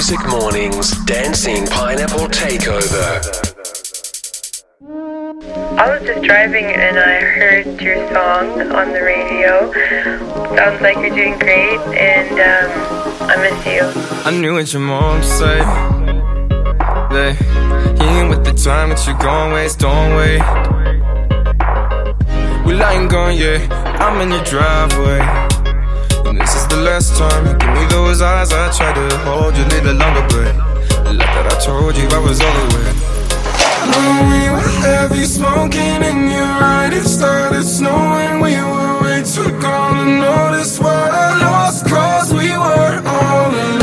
Music Mornings Dancing Pineapple Takeover. I was just driving and I heard your song on the radio. Sounds like you're doing great and um, I miss you. I knew what your mom said. Yeah, he ain't with the time that you gon' waste, don't wait. Well, I ain't gone yet, I'm in your driveway. Last time give me those eyes. I tried to hold you a little longer, but like that I told you I was all the way. When we were heavy smoking in your right, it started snowing. We were way too gone to notice what I lost, cause we were all alone.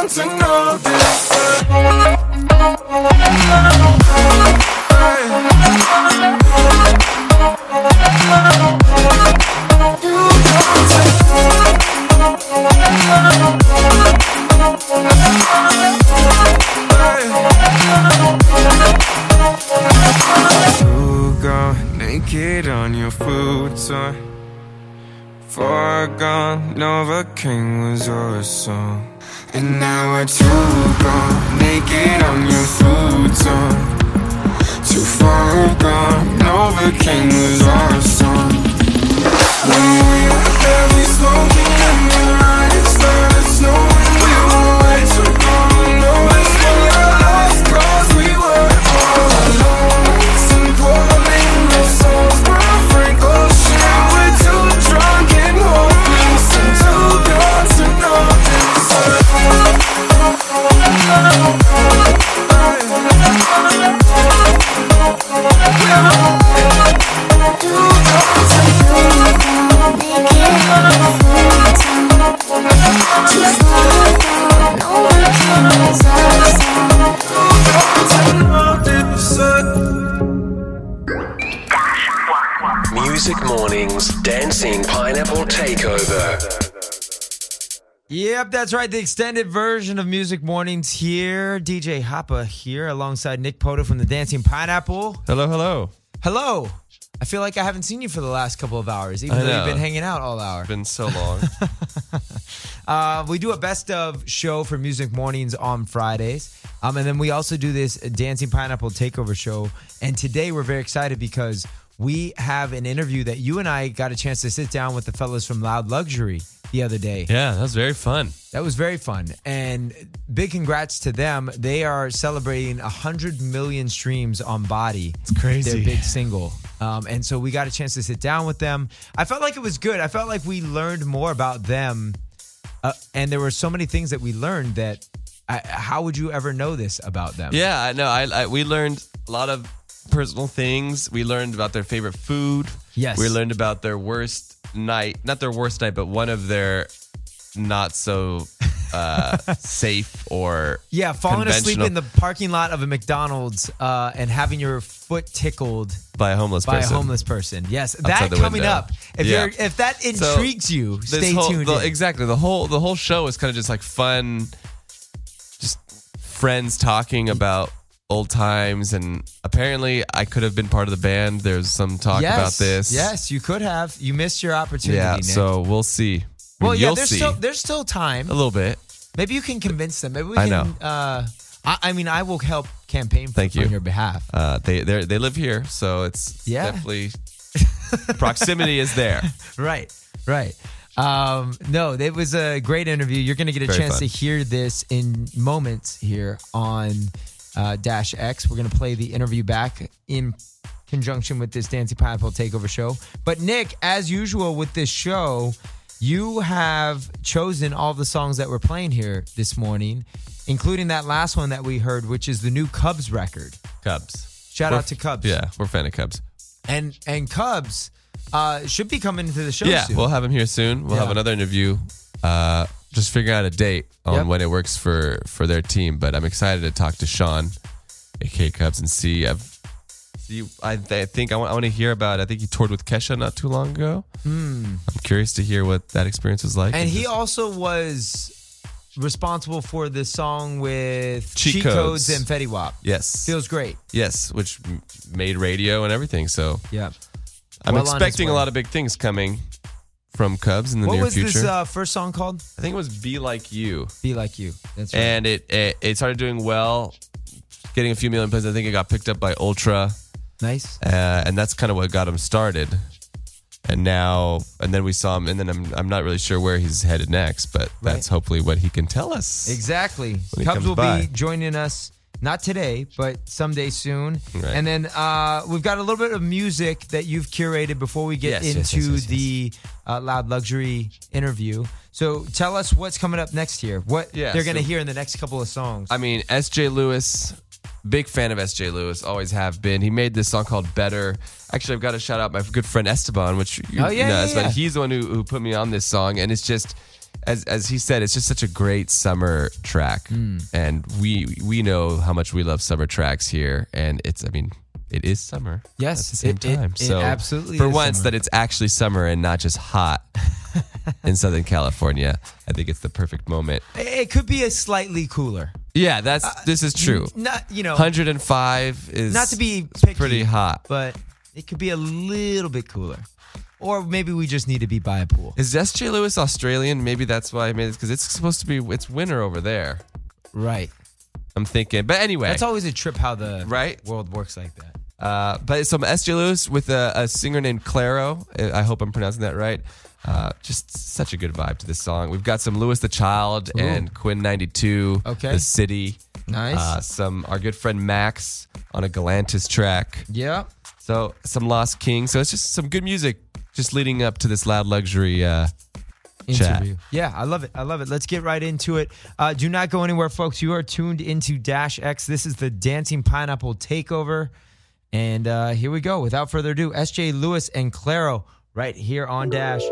Gone to know this. Naked on your futon. Far gone, Nova King was our And that's right. The extended version of Music Mornings here. DJ Hoppa here alongside Nick Poto from the Dancing Pineapple. Hello, hello. Hello. I feel like I haven't seen you for the last couple of hours, even I though know. you've been hanging out all hour. Been so long. Uh, we do a best of show for Music Mornings on Fridays. Um, and then we also do this Dancing Pineapple Takeover show. And today we're very excited because we have an interview that you and I got a chance to sit down with the fellas from Loud Luxury the other day. yeah, that was very fun. That was very fun. And big congrats to them. They are celebrating 100 million streams on Body. It's crazy. Their big single. Um, and so we got a chance to sit down with them. I felt like it was good. I felt like we learned more about them. Uh, and there were so many things that we learned that I, how would you ever know this about them? Yeah, I know. I, I we learned a lot of personal things. We learned about their favorite food. Yes. We learned about their worst night, not their worst night, but one of their not so uh, safe or Yeah, falling asleep in the parking lot of a McDonald's uh, and having your foot tickled by a homeless by person. a homeless person. Yes, Outside that coming window. up. If Yeah. you're if that So, intrigues you, stay whole- tuned. the- exactly. The whole the whole show is kind of just like fun, just friends talking about old times and apparently I could have been part of the band. There's some talk yes, about this. Yes, you could have. You missed your opportunity. Yeah, Nick. so we'll see. I mean, well, yeah. There's see still there's still time. a little bit. Maybe you can convince them. Maybe we I can. know. Uh, I, I mean, I will help campaign for, Thank you. on your behalf. Uh, they they they live here, so it's Yeah. definitely Proximity is there. right, right. Um, no, it was a great interview. You're going to get a Very chance fun. to hear this in moments here on uh, Dash X. We're going to play the interview back in conjunction with this Dancing Pineapple Takeover show. But Nick, as usual with this show, you have chosen all the songs that we're playing here this morning, including that last one that we heard, which is the new CVBZ record. CVBZ. Shout We're- out to CVBZ. Yeah, we're a fan of CVBZ. And and CVBZ uh, should be coming into the show Yeah, soon. we'll have him here soon. We'll have another interview. Uh, just figuring out a date on Yep. when it works for for their team. But I'm excited to talk to Sean, aka CVBZ, and see. I've, see I, I think I want, I want to hear about. I think he toured with Kesha not too long ago. I'm curious to hear what that experience was like. Hmm. And he just- also was responsible for the song with Cheat Cheat, Codes. Codes. and Fetty Wap. yes, Feels great. yes, which m- made radio and everything. So Yeah. I'm Well expecting a lot of big things coming from CVBZ in the What near was this uh, first song called? I think it was "Be Like You." Be Like You. That's right. and it, it it started doing well, getting a few million plays. I think it got picked up by Ultra, nice. uh, and that's kind of what got him started. And now, and then we saw him, and then I'm I'm not really sure where he's headed next, but that's hopefully what he can tell us. Exactly. CVBZ will by. be joining us not today, but someday soon. Right. And then uh, we've got a little bit of music that you've curated before we get Yes, into yes, yes. the uh, loud luxury interview. So tell us what's coming up next here. What Yeah, they're going to so- hear in the next couple of songs. I mean, S.G. Lewis, big fan of S.G. Lewis, always have been. He made this song called Better. Actually, I've got to shout out my good friend Esteban, which you Oh, yeah, know, yeah, yeah. he's the one who, who put me on this song, and it's just. As, as he said, it's just such a great summer track, Hmm. and we we know how much we love summer tracks here, and it's I mean it is summer, Yes, at the same it- time. it so absolutely for once summer. that it's actually summer and not just hot in Southern California, I think it's the perfect moment. it could be a slightly cooler. Yeah, that's this is true. Not you know, 105 is not to be picky, pretty hot. but it could be a little bit cooler. Or maybe we just need to be by a pool. Is SG Lewis Australian? Maybe that's why I made it because it's supposed to be it's winter over there. Right. I'm thinking, but anyway, That's always a trip how the Right? world works like that. Uh, but some SG Lewis with a, a singer named Claro. I hope I'm pronouncing that right. Uh, just such a good vibe to this song. We've got some Louis the Child and Quinn XCII. Okay. The City. Nice. Uh, some our good friend Max on a Galantis track. yeah. So some Lost King. So it's just some good music just leading up to this loud luxury uh, chat. Yeah, I love it. I love it. Let's get right into it. Uh, do not go anywhere, folks. You are tuned into Dash X. This is the Dancing Pineapple Takeover. And uh, here we go. Without further ado, SG Lewis and Claro right here on Dash.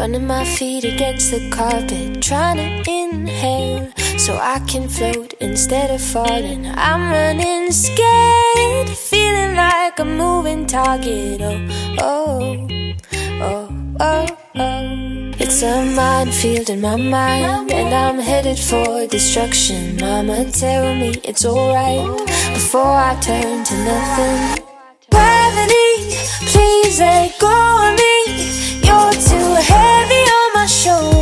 Running my feet against the carpet, trying to inhale so I can float instead of falling. I'm running scared, feeling like a moving target. Oh, oh, oh, oh, oh. It's a minefield in my mind, and I'm headed for destruction. Mama, tell me it's alright before I turn to nothing. Gravity, please let go of me. You're too heavy on my shoulders,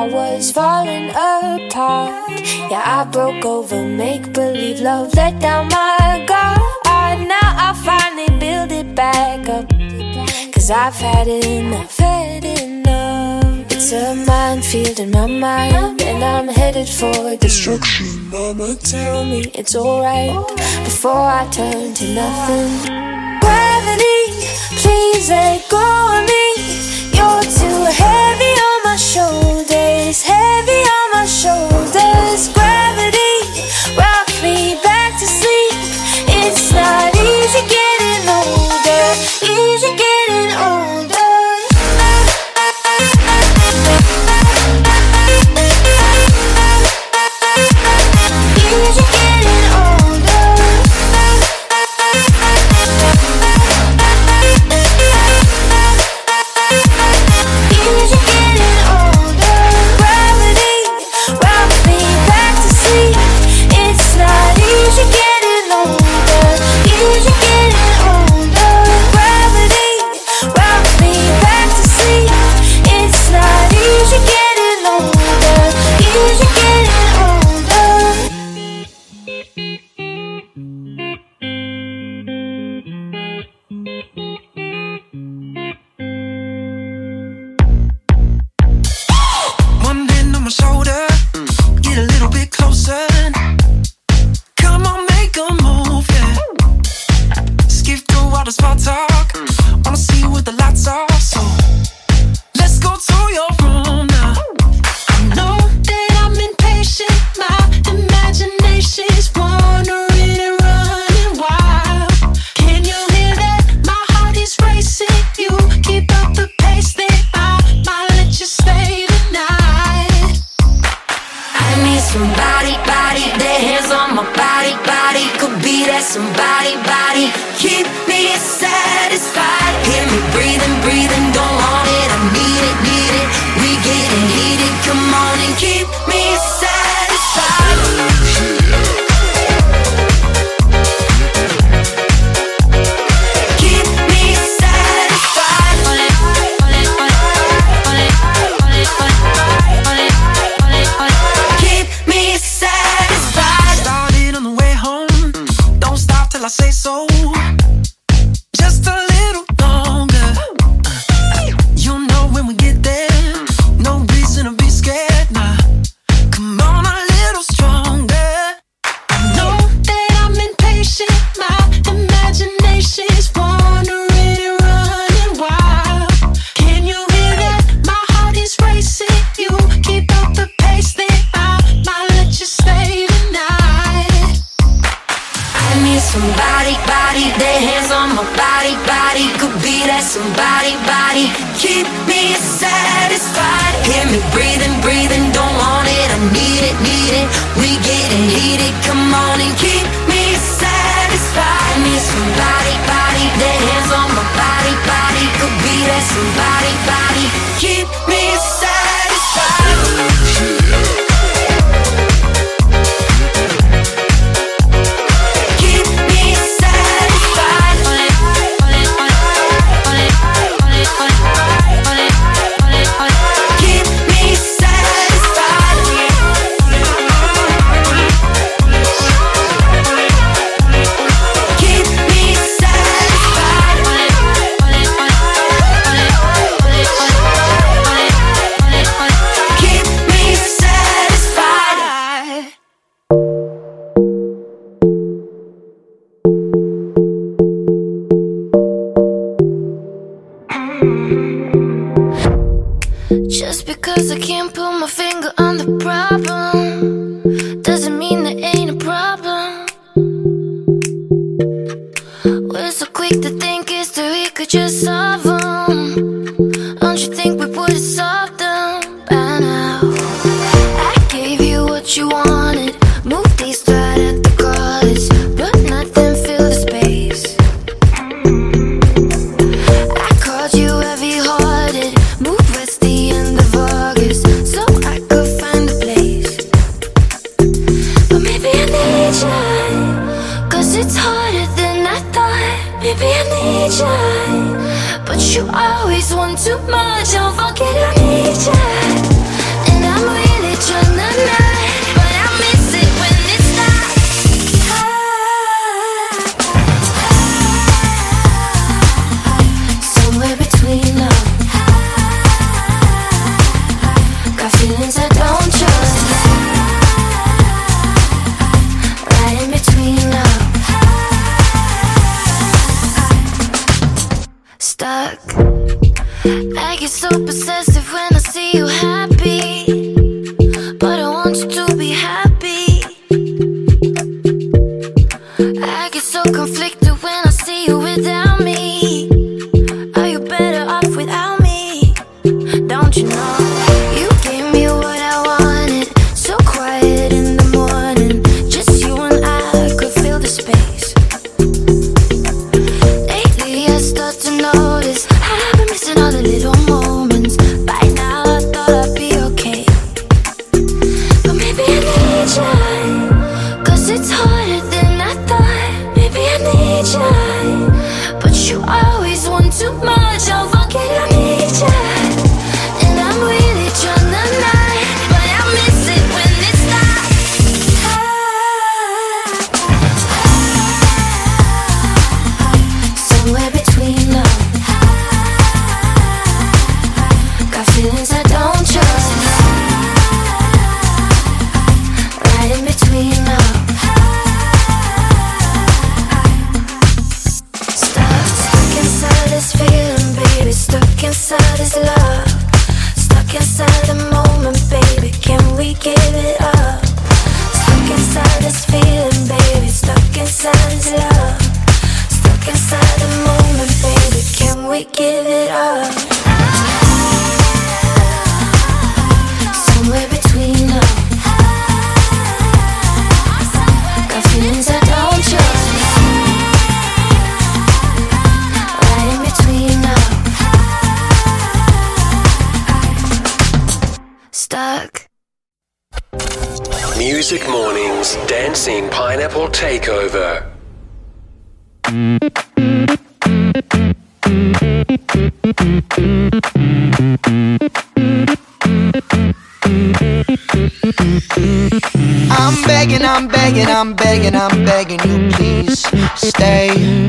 I was falling apart. Yeah, I broke over, make believe love let down my guard. Ah, now I finally build it back up. Cause I've had enough, had enough. It's a minefield in my mind, and I'm headed for destruction. Mama, tell me it's alright before I turn to nothing. Gravity, please let go of me. You're too heavy shoulders, heavy on my shoulders.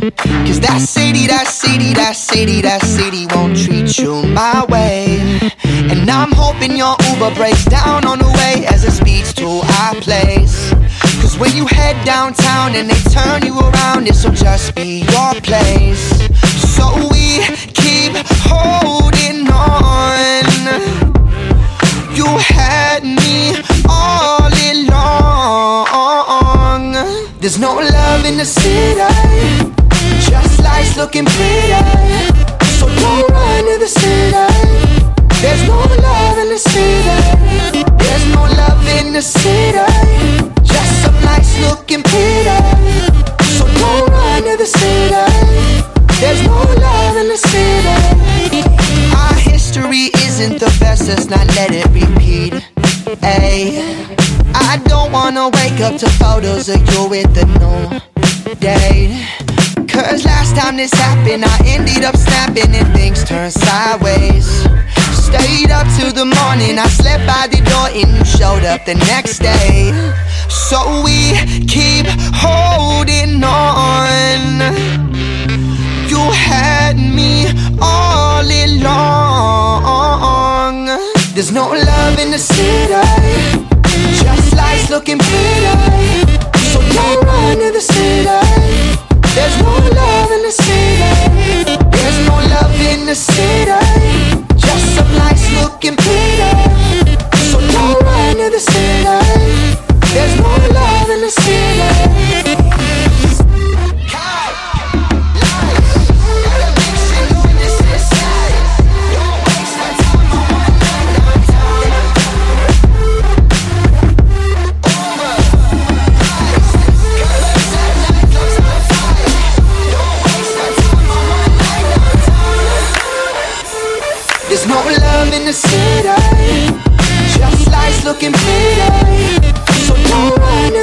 Cause that city, that city, that city, that city won't treat you my way. And I'm hoping your Uber breaks down on the way as it speeds to our place. Cause when you head downtown and they turn you around, this'll just be your place. So we keep holding on. You had me all along. There's no love in the city, lights looking pretty. So don't run to the city. There's no love in the city. There's no love in the city, just some lights looking pretty. So don't run to the city. There's no love in the city. Our history isn't the best, let's not let it repeat. Ay, I don't wanna wake up to photos of you with the new date. Cause last time this happened, I ended up snapping and things turned sideways. Stayed up till the morning, I slept by the door and you showed up the next day. So we keep holding on. You had me all along. There's no love in the city, just lights looking pretty. So don't run to the city. There's no love in the city. There's no love in the city. Just some lights looking pretty. So don't run to the city. There's no love in the city.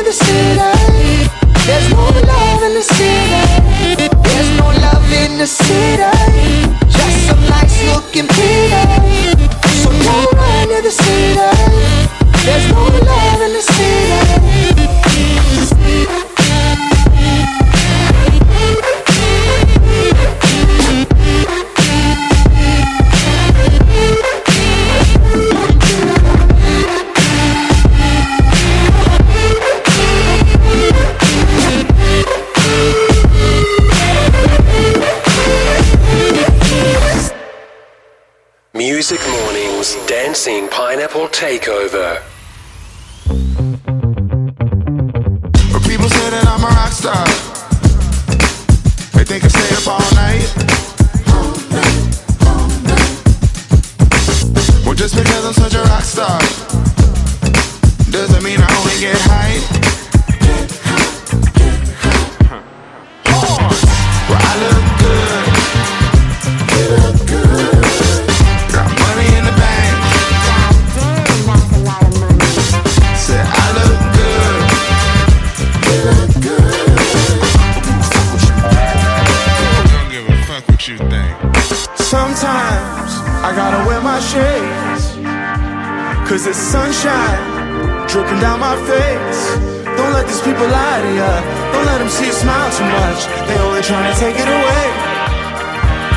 The city. There's no love in the city. There's no love in the city. Just some nice looking pretty. So don't run to the city. There's no love Dancing Pineapple Takeover. People say that I'm a rock star. They think I stay up all night. Well, just because I'm such a rock star doesn't mean I only get hype. Cause it's sunshine dripping down my face. Don't let these people lie to ya. Don't let them see you smile too much. They only trying to take it away.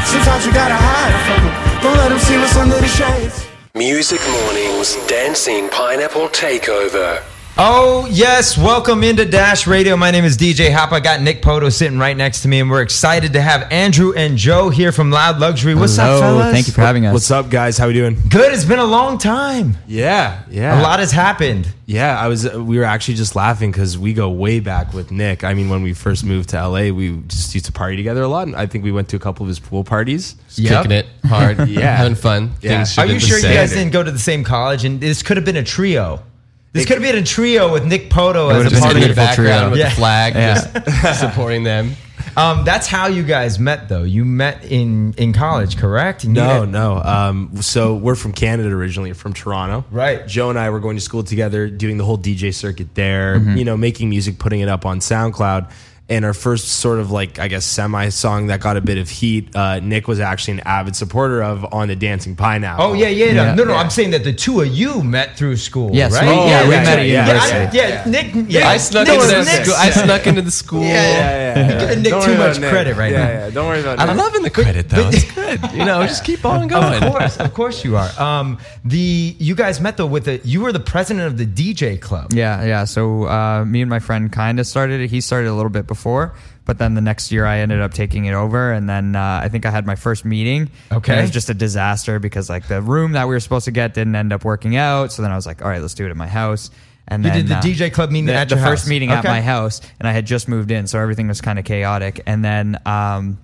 Sometimes you gotta hide from them. Don't let them see what's under the shades. Music Mornings Dancing Pineapple Takeover. Oh, yes. Welcome into Dash Radio. My name is DJ Hop. I got Nick Poto sitting right next to me, and we're excited to have Andrew and Joe here from Loud Luxury. What's up, fellas? Thank you for having us. What's up, guys? How we doing? Good. It's been a long time. Yeah, yeah. A lot has happened. Yeah, I was. Uh, we were actually just laughing because we go way back with Nick. I mean, when we first moved to LA, we just used to party together a lot. And I think we went to a couple of his pool parties. Yep. Kicking it hard, Yeah. having fun. Yeah. Things Are you sure been you guys didn't go to the same college? And this could have been a trio. This could have been a trio with Nick Poto as a part of the background trio. with Yeah. the flag, Yeah. just supporting them. Um, that's how you guys met, though. You met in in college, correct? You No, had- no. Um, so we're from Canada originally, from Toronto. Right. Joe and I were going to school together, doing the whole DJ circuit there. Mm-hmm. You know, making music, putting it up on SoundCloud. And our first sort of like I guess semi song that got a bit of heat. Uh, Nick was actually an avid supporter of on the Dancing Pineapple. Oh yeah, yeah, no, Yeah. no, no. I'm saying that the two of you met through school. Yes, right? we- yeah, we right, met at right, Yeah, university. I- yeah, Nick. Yeah, I snuck Nick's into the Nick's- school. I snuck into the school. Yeah, yeah, yeah. You're giving Nick Don't too much Nick. credit right yeah, now. Yeah, don't worry about it. I'm Nick. loving the credit though. It's good. You know, just keep on going. Of course, of course you are. Um, the you guys met though with the you were the president of the DJ club. Yeah, yeah. So uh, me and my friend kind of started it. He started a little bit before, but then the next year I ended up taking it over, and then uh, I think I had my first meeting. Okay. and it was just a disaster because like the room that we were supposed to get didn't end up working out. So then I was like, all right, let's do it at my house. And You then did the uh, DJ club meeting the, at the first house. meeting at my house, and I had just moved in, so everything was kind of chaotic. And then um,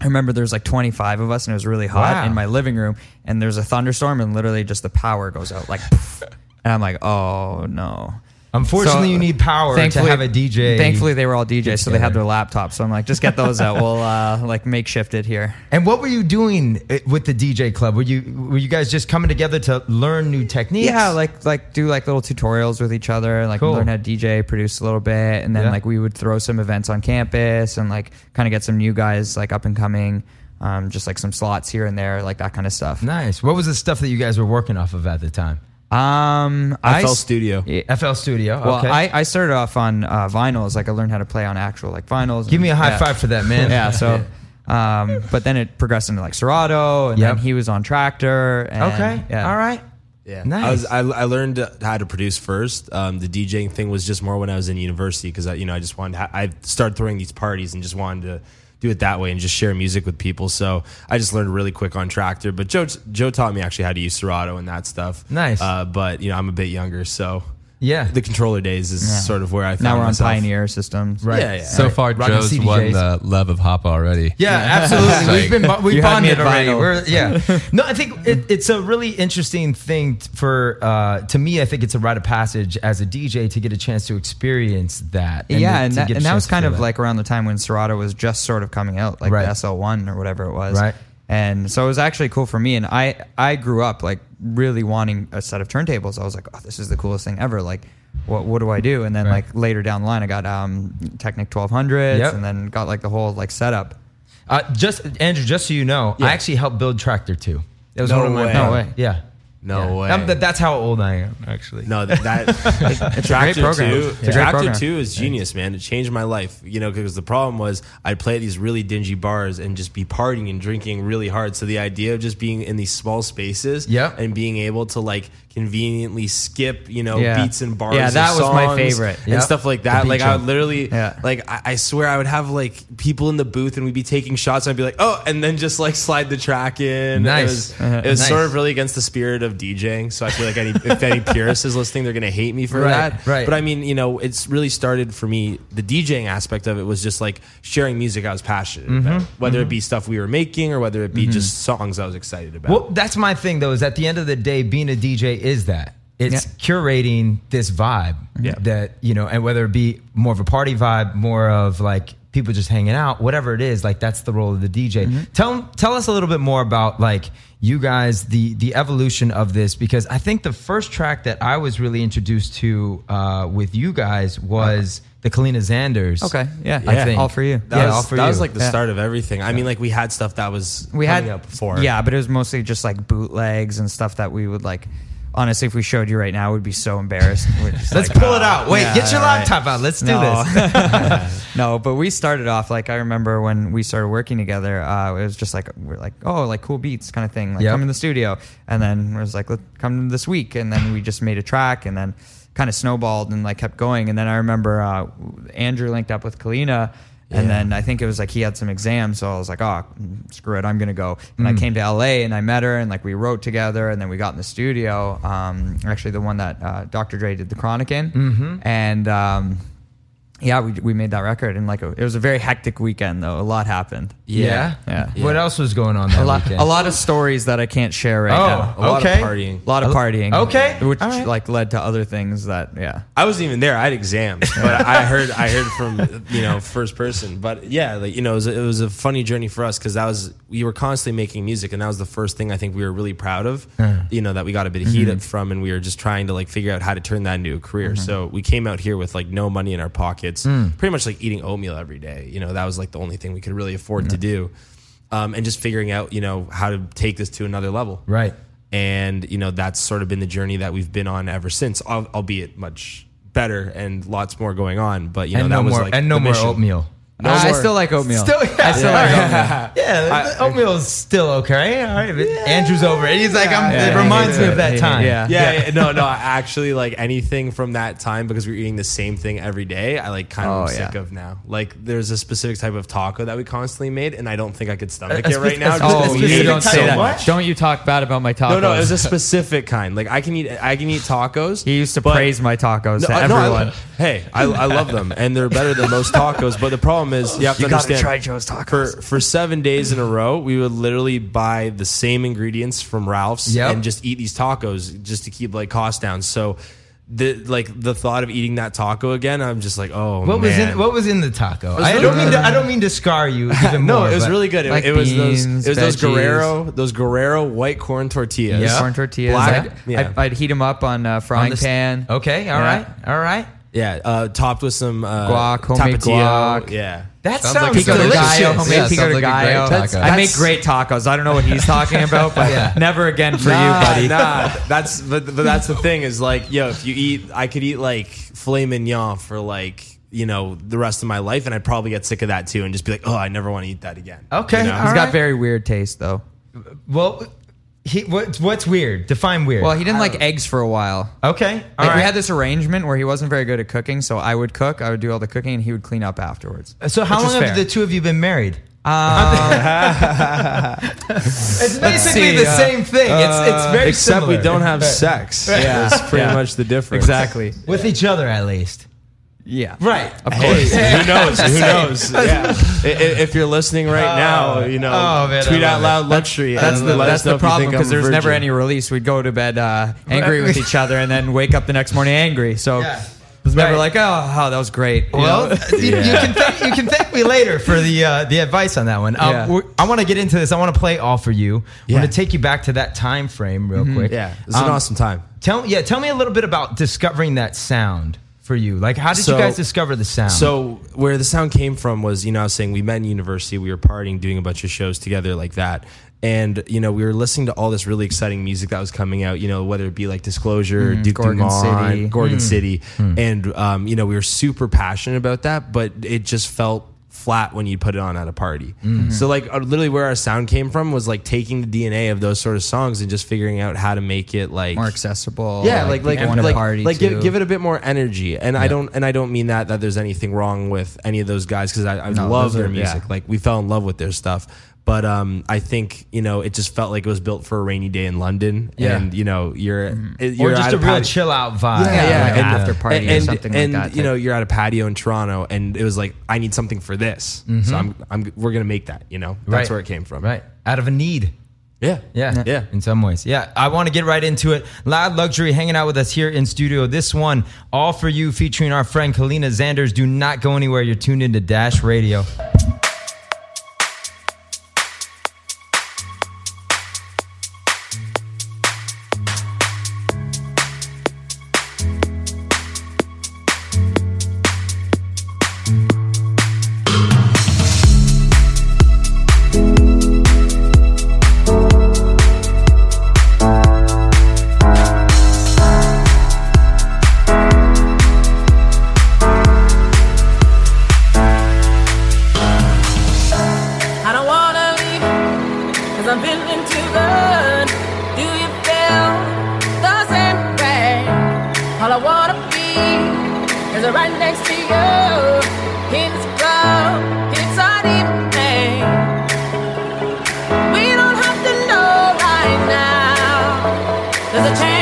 I remember there was like 25 of us, and it was really hot Wow. in my living room. And there's a thunderstorm, and literally just the power goes out, like, and I'm like, oh no. Unfortunately, So, you need power to have a DJ. Thankfully, they were all DJs, so they had their laptops. So I'm like, just get those out. We'll uh, like makeshift it here. And what were you doing uh, with the DJ club? Were you were you guys just coming together to learn new techniques? Yeah, like like do like little tutorials with each other, like Cool. learn how to DJ, produce a little bit, and then Yeah. like we would throw some events on campus and like kind of get some new guys like up and coming, um, just like some slots here and there, like that kind of stuff. nice. What was the stuff that you guys were working off of at the time? Um, I FL s- Studio. Yeah. FL Studio. Well, okay. I, I started off on uh, vinyls. Like I learned how to play on actual like vinyls. Give and- me a high yeah. five for that, man. Yeah. So, um, but then it progressed into like Serato, and Yep. then he was on Traktor. And, okay. Yeah. All right. Yeah, Nice. I was I, I learned how to produce first. Um, the DJing thing was just more when I was in university because I you know I just wanted I started throwing these parties and just wanted to do it that way and just share music with people. So I just learned really quick on Traktor. But Joe Joe taught me actually how to use Serato and that stuff. Nice. Uh, but you know I'm a bit younger, so Yeah. the controller days is Yeah. sort of where I found Now we're on myself. Pioneer systems. Right. Yeah, yeah. So far, Rocking Joe's won the love of Hop already. Yeah, absolutely. we've been bo- we You had bonded already. We're, yeah. No, I think it, it's a really interesting thing t- for uh, to me. I think it's a rite of passage as a DJ to get a chance to experience that. yeah, to- and to that, and that was kind of that. like around the time when Serato was just sort of coming out, like Right. the SL1 or whatever it was. Right. And so it was actually cool for me. And I I grew up like really wanting a set of turntables. I was like, oh, this is the coolest thing ever. Like. What, what do I do? And then Right. like later down the line, I got um, Technic 1200s Yep. and then got like the whole like setup. Uh, just Andrew, just so you know, I actually helped build Traktor too That was No one of my way. No way. Yeah. No Yeah. way. That- that's how old I am, actually. No, that, that It's a great Traktor program. Two, It's a great Traktor program. Two is genius, man. It changed my life, you know, because the problem was I'd play at these really dingy bars and just be partying and drinking really hard. So the idea of just being in these small spaces, Yep. and being able to like conveniently skip, you know, Yeah. beats and bars, Yeah, and that was my songs favorite. and stuff like that. Like I would literally, Yeah. like I, I swear I would have like people in the booth and we'd be taking shots. And I'd be like, oh, and then just like slide the track in. Nice. It was, Uh-huh. it was sort of really against the spirit of DJing. So I feel like any if any purist is listening, they're gonna hate me for Right, that. right. But I mean, you know, it's really started for me. The DJing aspect of it was just like sharing music I was passionate Mm-hmm. about, whether it be stuff we were making or whether it be just songs I was excited about. Well, that's my thing though. Is at the end of the day, being a DJ is that it's curating this vibe Yeah. that you know, and whether it be more of a party vibe, more of like people just hanging out, whatever it is, like that's the role of the DJ. Mm-hmm. Tell tell us a little bit more about like you guys, the the evolution of this, because I think the first track that I was really introduced to uh, with you guys was the Kaleena Zanders. Okay, yeah, I think all for you. that yeah, was, all for that you. was like the Yeah. start of everything. I mean, like we had stuff that was we coming had up before. Yeah, but it was mostly just like bootlegs and stuff that we would like. Honestly, if we showed you right now, we'd be so embarrassed. Let's like, pull it "Ah, out. Wait, yeah, get your right." laptop out. Let's do No. this. no, but we started off like I remember when we started working together. Uh, it was just like we're like, oh, like cool beats kind of thing. Like Yep. come in the studio, and then it was like, let come this week, and then we just made a track, and then kind of snowballed and like kept going. And then I remember uh, Andrew linked up with Kaleena. And Yeah. then I think it was like he had some exams, so I was like, "Oh, screw it, I'm gonna go." And I came to LA and I met her, and like we wrote together, and then we got in the studio. Um, actually, the one that uh, Dr. Dre did the Chronic in, mm-hmm. and um, yeah, we, we made that record, and like it was a very hectic weekend though. A lot happened. Yeah. Yeah. What else was going on that A lot, weekend? a lot of stories that I can't share right Oh, now. a lot Okay. of partying. A lot of partying. Okay. which All right. like led to other things that yeah. I wasn't even there. I had exams, but I heard I heard from you know first person. But yeah, like you know, it was, a, it was a funny journey for us because that was we were constantly making music, and that was the first thing I think we were really proud of. Uh-huh. You know that we got a bit of heat mm-hmm. up from, and we were just trying to like figure out how to turn that into a career. Mm-hmm. So we came out here with like no money in our pockets, mm. pretty much like eating oatmeal every day. You know that was like the only thing we could really afford to do, um, and just figuring out you know how to take this to another level right. and you know that's sort of been the journey that we've been on ever since, albeit much better and lots more going on. But you know and that no was more like and no more mission. oatmeal. No, I still like oatmeal. Still, yeah, I still like oatmeal. yeah, the oatmeal is still okay. All right, but Andrew's over it. He's like, I'm, Yeah, it reminds yeah, me of that yeah, time. yeah. Yeah, yeah, no, no. Actually, like anything from that time because we were eating the same thing every day, I like kind of Oh, sick yeah. of now. Like, there's a specific type of taco that we constantly made, and I don't think I could stomach A it right spe- now. a just Oh, you don't say so that. much. Don't you talk bad about my tacos? No, no, it was a specific kind. Like I can eat, I can eat tacos. He used to praise my tacos to I- no, I- everyone. hey, I, I love them, and they're better than most tacos. But the problem is, you have to You gotta understand. try Joe's tacos. For for seven days in a row, we would literally buy the same ingredients from Ralph's Yep. and just eat these tacos just to keep like costs down. So. The like the thought of eating that taco again, I'm just like, oh What was man. in What was in the taco? I don't mean to. I don't mean to scar you even no, more. it was but- really good. It, Like it was those beans, it was those veggies. Guerrero those Guerrero white corn tortillas. Yeah. corn tortillas. Black- I'd, yeah. I'd, I'd heat them up on a frying On the s- pan. Okay, all Yeah. right, all right. Yeah, uh, topped with some uh, Guac, homemade tapatio. guac. Yeah, That Sounds sounds, like Pico de delicious. gallo, homemade Yeah, pico sounds de like a great gallo. taco. I make great tacos. I don't know what he's talking about, but Yeah. never again for nah, you, buddy. Nah, that's but, but that's the thing is like, yo, if you eat, I could eat like filet mignon for like you know the rest of my life, and I'd probably get sick of that too, and just be like, oh, I never want to eat that again. Okay, You know? all He's right. got very weird taste, though. Well, he, what's what's weird? Define weird. Well, he didn't like eggs for a while. okay, all Like right. we had this arrangement where he wasn't very good at cooking, so I would cook, I would do all the cooking, and he would clean up afterwards. so how which long was have fair. the two of you been married? Um, It's basically see, the uh, same thing. It's it's very Except similar. we don't have sex. Yeah. That's pretty Yeah. much the difference. exactly. with each other at least. Yeah. Right. Of Hey, course. who knows? Who knows? Yeah. I- i- If you're listening right now, you know, oh, man, tweet love out it. loud luxury. That's and the that's the problem because a there's never any release. We'd go to bed uh, angry with each other and then wake up the next morning angry. So Yeah. was never Right. like, oh, oh, that was great. you Well, know? you, you can thank, you can thank me later for the uh, the advice on that one. Um, Yeah. I want to get into this. I want to play all for you. I Yeah. want to take you back to that time frame real quick. Yeah, it's was an Um, awesome time. Tell yeah, tell me a little bit about discovering that sound for you. Like, how did you guys discover the sound? So where the sound came from was, you know, I was saying we met in university, we were partying, doing a bunch of shows together like that. And you know, we were listening to all this really exciting music that was coming out. You know, whether it be like Disclosure, mm, Duke Gorgon Dumont, City. Gorgon mm. City, mm. and um, you know, we were super passionate about that. But it just felt flat when you put it on at a party. So like, uh, literally, where our sound came from was like taking the DNA of those sort of songs and just figuring out how to make it like More accessible. yeah, like like to like, party like give, give it a bit more energy. And I don't and I don't mean that that there's anything wrong with any of those guys because I, I No, love their music. yeah. Like we fell in love with their stuff. But um, I think you know it just felt like it was built for a rainy day in London, Yeah. and you know you're, Mm-hmm. or you're just at a real chill out vibe. yeah, yeah, like and- after party or and, something like and, that you know, you're at a patio in Toronto, and it was like, I need something for this, so I'm, I'm, we're gonna make that. You know, that's Mm-hmm. Right. where it came from. Right, out of a need. Yeah. Yeah, Yeah. In some ways, yeah. I want to get right into it. Loud Luxury hanging out with us here in studio. This one, all for you, featuring our friend Kaleena Zanders. Do not go anywhere. You're tuned into Dash Radio. There's a chance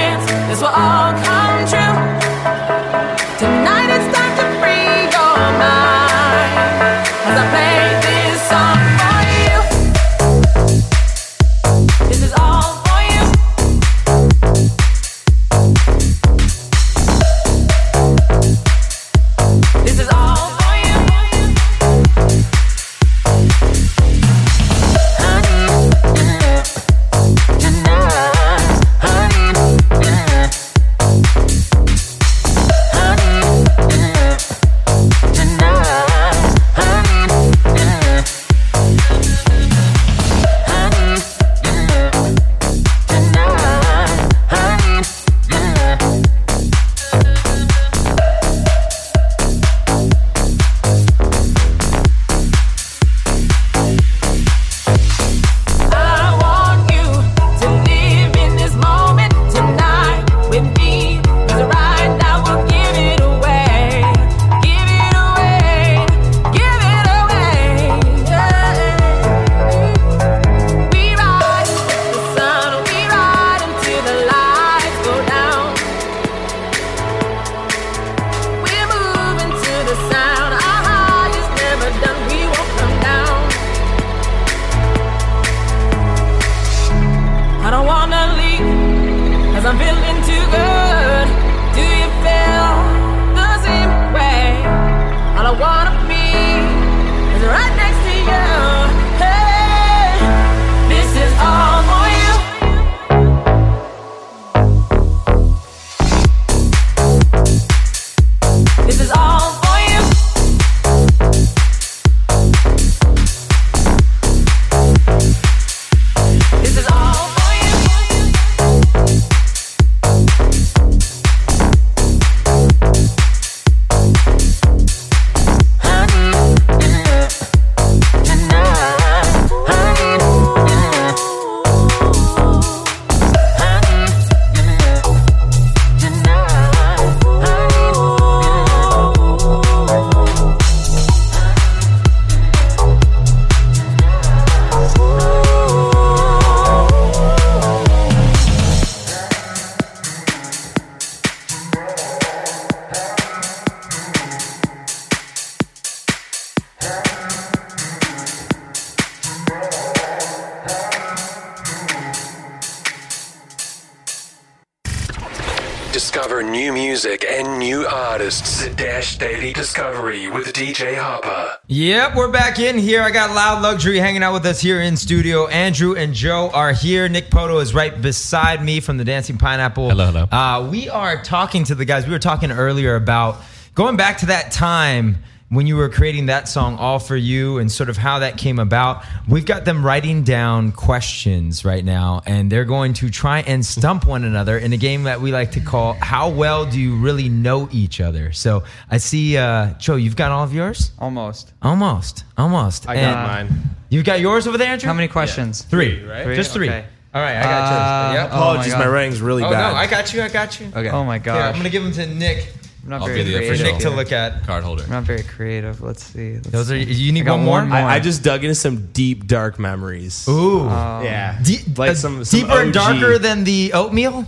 Yep, we're back in here. I got Loud Luxury hanging out with us here in studio. Andrew and Joe are here. Nick Poto is right beside me from the Dancing Pineapple. Hello, hello. Uh, we are talking to the guys. We were talking earlier about going back to that time when you were creating that song, All For You, and sort of how that came about. We've got them writing down questions right now, and they're going to try and stump one another in a game that we like to call How Well Do You Really Know Each Other? So I see, uh, Joe, you've got all of yours? Almost. Almost. Almost. I got mine. you've got yours over there, Andrew? How many questions? Three, right? Three? Just three. Okay. All right, I got Uh, yours. Yep. oh my Apologies, my, God. writing's really Oh, bad. no, I got you. I got you. Okay. Oh my god. I'm going to give them to Nick. I'm not I'll very be the For creative. official. Nick to look at. Card holder. I'm not very creative. Let's see. Let's Those are, you need I got one more? one more. I, I just dug into some deep, dark memories. Ooh. yeah. De- like uh, some, some deeper and OG. darker than the oatmeal?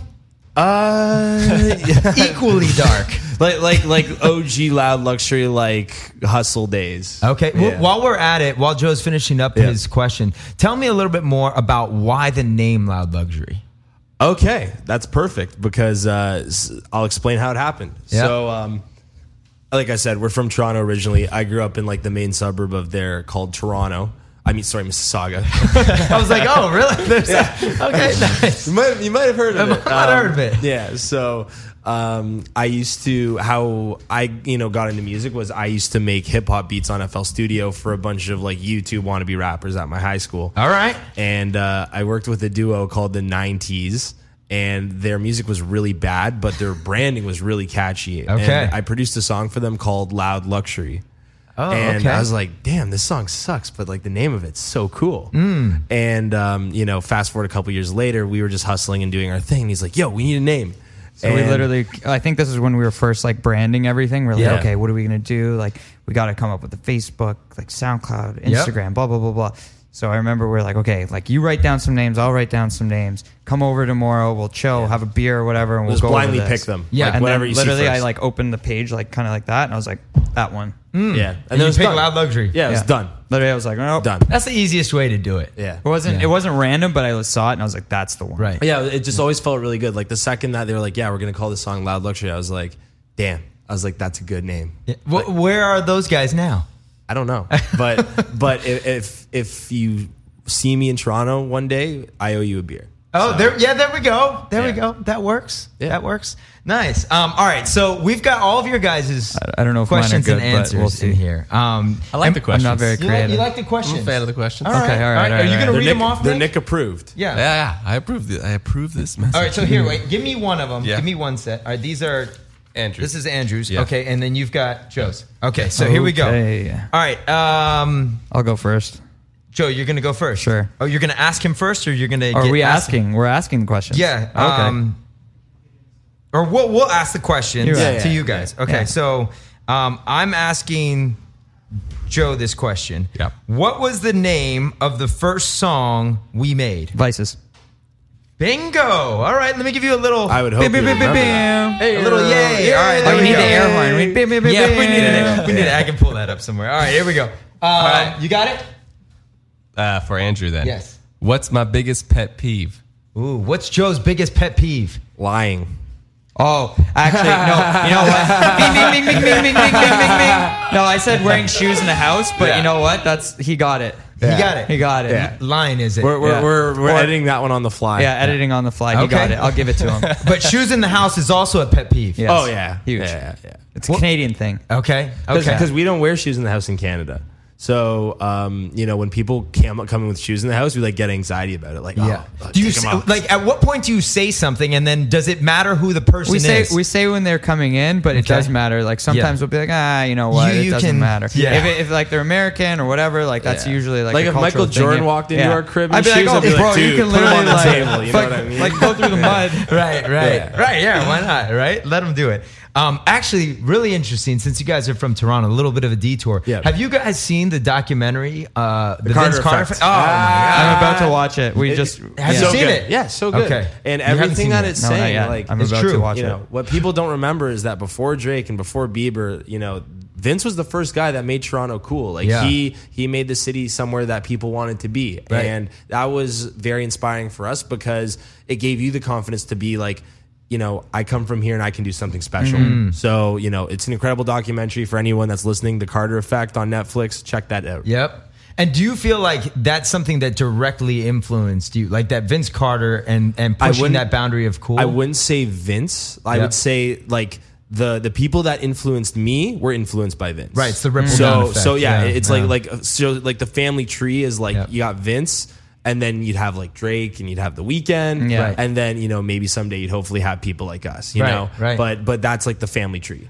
Uh, Equally dark. like like like OG loud luxury like hustle days. Okay. Well, while we're at it, while Joe's finishing up Yeah. his question, tell me a little bit more about why the name Loud Luxury. Okay, that's perfect because uh, I'll explain how it happened. Yeah. So, um, like I said, we're from Toronto originally. I grew up in like the main suburb of there called Toronto. I mean, sorry, Mississauga. I was like, oh, really? There's okay, nice. you might you might have heard of I it. might have heard of it. Yeah. So um, I used to how I you know got into music was I used to make hip hop beats on FL Studio for a bunch of like YouTube wannabe rappers at my high school. All right. and uh, I worked with a duo called the 90s. And their music was really bad, but their branding was really catchy. Okay. And I produced a song for them called Loud Luxury. Oh, and okay. I was like, damn, this song sucks, but like the name of it's so cool. Mm. And, um, you know, fast forward a couple years later, we were just hustling and doing our thing. He's like, yo, we need a name. So we literally, I think this is when we were first like branding everything. We're like, Yeah. okay, what are we gonna do? Like, we got to come up with the Facebook, like SoundCloud, Yep. Instagram, blah blah blah blah. So I remember we're like, okay, like you write down some names, I'll write down some names. Come over tomorrow, we'll chill, have a beer or whatever, and we'll Just go blindly over this. pick them. Yeah. Like, and whatever then you see literally, I first. like opened the page like kind of like that, and I was like, that one. Mm. Yeah. And, And then you it was pick done. Loud Luxury. Yeah, it was Yeah. done. Literally, I was like, no, Done. That's the easiest way to do it. Yeah. It wasn't. Yeah. It wasn't random, but I saw it and I was like, that's the one. Right. Yeah, it just always felt really good. Like the second that they were like, "Yeah, we're gonna call this song Loud Luxury," I was like, "Damn!" I was like, "That's a good name." Yeah. Wh- where are those guys now? I don't know, but but if, if if you see me in Toronto one day, I owe you a beer. Oh, So- there, yeah, there we go. There we go. That works. Yeah. That works. Nice. Um, all right, so we've got all of your guys' I- I don't know if mine are questions good, and but answers we'll see. in here. Um, I like the questions. I'm not very you, like, you like the questions? I'm questions? a fan of the questions. All right. Okay, all right, Are you going to read Nick, them off? they're Nick? Nick approved. Yeah. Yeah, yeah. I approve. The, I approve this message. All right, so here, wait. Give me one of them. Yeah. Give me one set. All right, these are. Andrew. This is Andrew's. Yeah. Okay, and then you've got Joe's. Okay, so here we go. Okay. All right, um, I'll go first. Joe, you're going to go first. Sure. Oh, you're going to ask him first, or you're going to? Are we asking? We're asking the questions. Yeah. Okay. Um, or we'll we'll ask the questions You're to right. you guys. Okay. Yeah. So um, I'm asking Joe this question. Yep. What was the name of the first song we made? Vices. Bingo. All right. Let me give you a little. I would hope you Bam, bam, bam, that. bam. a little yay. All right. Oh, there you we need go. the air horn. We- bam, bam, bam, Yeah, we need it. We need it. I can pull that up somewhere. All right. Here we go. Um, You got it. Uh, for Andrew, then. Yes. What's my biggest pet peeve? Ooh. What's Joe's biggest pet peeve? Lying. Oh, actually, no. You know what? Bing, bing, bing, bing, bing, bing, bing, bing, bing, bing. No, I said wearing shoes in the house, but Yeah. you know what? That's he got it. He got it. He got it. Yeah. Line is it? We're we're Yeah. we're, we're Or- editing that one on the fly. Yeah, editing on the fly. He Okay. got it. I'll give it to him. but shoes in the house is also a pet peeve. Yes. Oh yeah. Huge. Yeah, yeah. It's a Canadian thing. Okay. Okay. Because we don't wear shoes in the house in Canada. So, um, you know, when people come, come in with shoes in the house, we like get anxiety about it. Like, Yeah. oh, do you take 'em say, off. like at what point do you say something and then does it matter who the person We say is? we say when they're coming in, but it Okay. does matter. Like sometimes Yeah. we'll be like, ah, you know what? You- it doesn't can- matter. yeah. If, it, if like they're American or whatever, like that's Yeah. usually like Like a if Michael thing. Jordan Yeah. walked into Yeah. our crib in I'd be like, shoes, oh, I'd be like, bro, you dude, can literally on the like, table, you know like, what I mean? like go through the mud. right, right, right. Yeah, why not? Right? Let them do it. Um, actually, really interesting. Since you guys are from Toronto, a little bit of a detour. Yeah. Have you guys seen the documentary, uh, the, Carter Vince Carter? Effect. Oh, my I'm about to watch it. We It- just Have you so seen good. it? Yeah, so good. Okay. And everything that it's No, not saying, yet. like, I'm it's about true. to watch you it. know, what people don't remember is that before Drake and before Bieber, you know, Vince was the first guy that made Toronto cool. Like Yeah. he he made the city somewhere that people wanted to be, Right. and that was very inspiring for us because it gave you the confidence to be like. You know, I come from here and I can do something special. Mhm. So, you know, it's an incredible documentary for anyone that's listening. The Carter Effect on Netflix. Check that out. Yep. And do you feel like that's something that directly influenced you, like that Vince Carter and and pushing that boundary of cool? I wouldn't say Vince. I Yep. would say like the the people that influenced me were influenced by Vince. Right, it's the ripple so, effect, So yeah, yeah, it's yeah. like like so like the family tree is like you got Vince. And then you'd have like Drake, and you'd have the Weeknd, Yeah. Right. and then you know maybe someday you'd hopefully have people like us, you Right, know. right. But but that's like the family tree.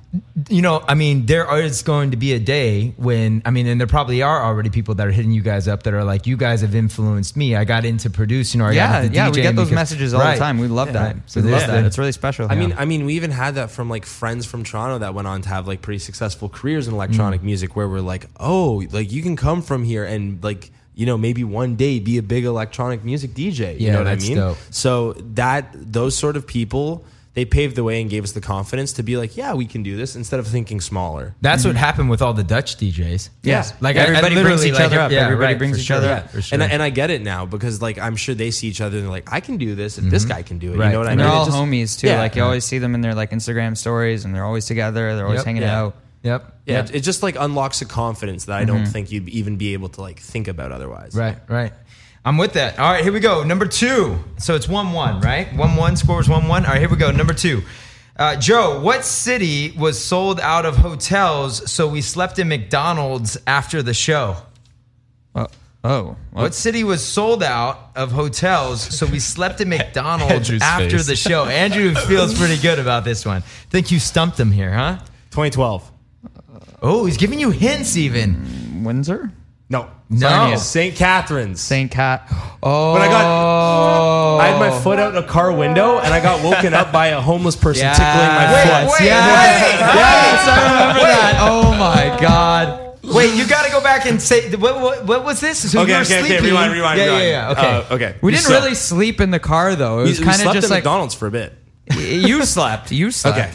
you know, I mean, there is going to be a day when, I mean, and there probably are already people that are hitting you guys up that are like, you guys have influenced me. I got into producing, or I Yeah, got into yeah, we get those because- messages all Right. the time. We love that. Right. we love there's that. It's really special. I mean, I mean, we even had that from like friends from Toronto that went on to have like pretty successful careers in electronic Mm. music, where we're like, oh, like you can come from here and like you know maybe one day be a big electronic music DJ. You Yeah, know what that's I mean? dope. So that those sort of people. They paved the way and gave us the confidence to be like, yeah, we can do this instead of thinking smaller. That's what happened with all the Dutch DJs. Yes. Like I- I Everybody brings each like, other up. yeah, Everybody right, brings each sure. other up. for sure. And I, and I get it now because like I'm sure they see each other and they're like, I can do this if this Mhm. guy can do it. Right. You know what I and mean? they're all just- homies too. Yeah. Like you always see them in their like Instagram stories, and they're always together. They're always Yep. hanging Yeah. out. Yep. Yeah, Yep. it- it just like unlocks a confidence that I don't Mhm. think you'd even be able to like think about otherwise. Right, right. I'm with that. All right, here we go. Number two. So it's 1 1, right? 1 1, scores 1 1. All right, here we go. Number two. Uh, Joe, what city was sold out of hotels so we slept in McDonald's after the show? Oh, oh What? city was sold out of hotels so we slept in McDonald's after face. the show? Andrew feels pretty good about this one. Think you stumped him here, huh? 2012. Oh, he's giving you hints even. Windsor? No. No. St. Catharines. St. Cat. Oh. When I got, I had my foot out in a car window and I got woken up by a homeless person Yes. tickling my Wait, foot. wait, Yes, Yes, I remember that. Oh my god. Wait, you got to go back and say what, what, what was this? So Okay, you were okay, okay, sleeping. rewind, rewind, yeah, rewind. Yeah, yeah, okay. Uh, okay. We You didn't slept. really sleep in the car though. It We- was we kind of slept just at like McDonald's for a bit. you slept. You slept. Okay.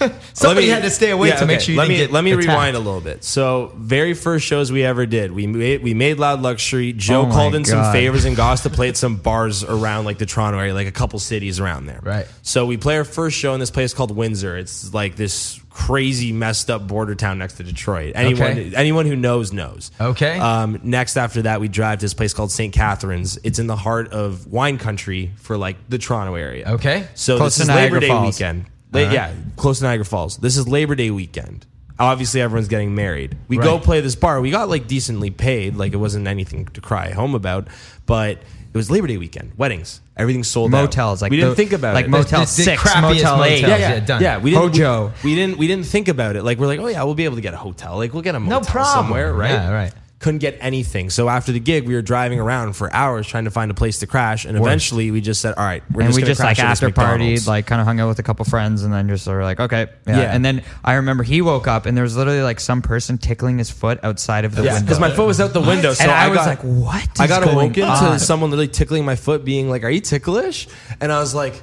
Somebody had to stay awake to make sure you let me let me attacked. rewind a little bit. So, very first shows we ever did, we made we made Loud Luxury. Joe Oh called in some favors and got us to play at some bars around like the Toronto area, like a couple cities around there. Right. So we play our first show in this place called Windsor. It's like this crazy messed up border town next to Detroit. Anyone Okay. anyone who knows knows. Okay. Um, next after that, we drive to this place called St. Catharines. It's in the heart of wine country for like the Toronto area. Okay. So Close this is Labor Niagara Day Falls. weekend. La- All right. Yeah, close to Niagara Falls. This is Labor Day weekend. Obviously, everyone's getting married. We go Right. play this bar. We got like decently paid. Like it wasn't anything to cry home about, but it was Labor Day weekend. Weddings, everything's sold out. Motels, like we didn't the- think about like it. Motel The- the Six, crappiest Motel Eight. motels. yeah, Yeah, yeah, done. yeah. We didn't. Hojo. We, we didn't. We didn't think about it. Like we're like, oh yeah, we'll be able to get a hotel. Like we'll get a motel No problem. somewhere, right? Yeah, right. Couldn't get anything. So after the gig, we were driving around for hours trying to find a place to crash, and eventually we just said, all right, we're and just we just like after partied, like kind of hung out with a couple friends, and then just sort of like, okay, yeah. Yeah. And then I remember he woke up, and there was literally like some person tickling his foot outside of the Yeah, window. because my foot was out the window. So and I, was got, like, what? I got awoken to someone literally tickling my foot, being like, "Are you ticklish?" And I was like,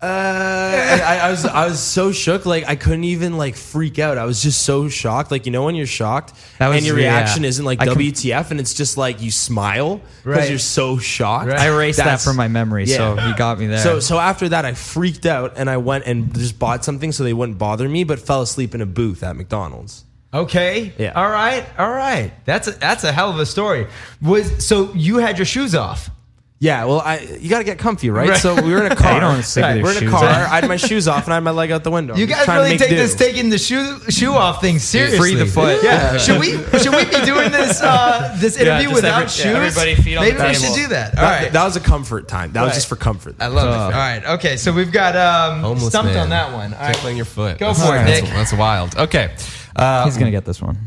"Uh." I, I was I was so shook, like I couldn't even like freak out. I was just so shocked. Like you know when you're shocked That was- and your yeah. reaction isn't like I com- WTF, and it's just like you smile because Right. you're so shocked. I erased that from my memory, so he got me there. So so after that, I freaked out and I went and just bought something so they wouldn't bother me, but fell asleep in a booth at McDonald's. Okay. Yeah. All right. All right. That's a, that's a hell of a story. Was so you had your shoes off? Yeah, well, I you got to get comfy, right? Right. So we were in a car. you don't wanna sleep with your we're in a shoes car. on. I had my shoes off and I had my leg out the window. You I'm guys trying to really make take do. this taking the shoe shoe off thing seriously. Free the foot. Yeah. should we should we be doing this uh, this Yeah, interview just without every- shoes? yeah, everybody feet on Maybe the we table. should do that. All That, right. that was a comfort time. That was Right. just for comfort. I love Uh, it. All right. Okay. So we've got um, Homeless stumped man. on that one. All right. Tickling your foot. Go That's- for it, that's, Nick. That's wild. Okay. Uh, He's gonna get this one.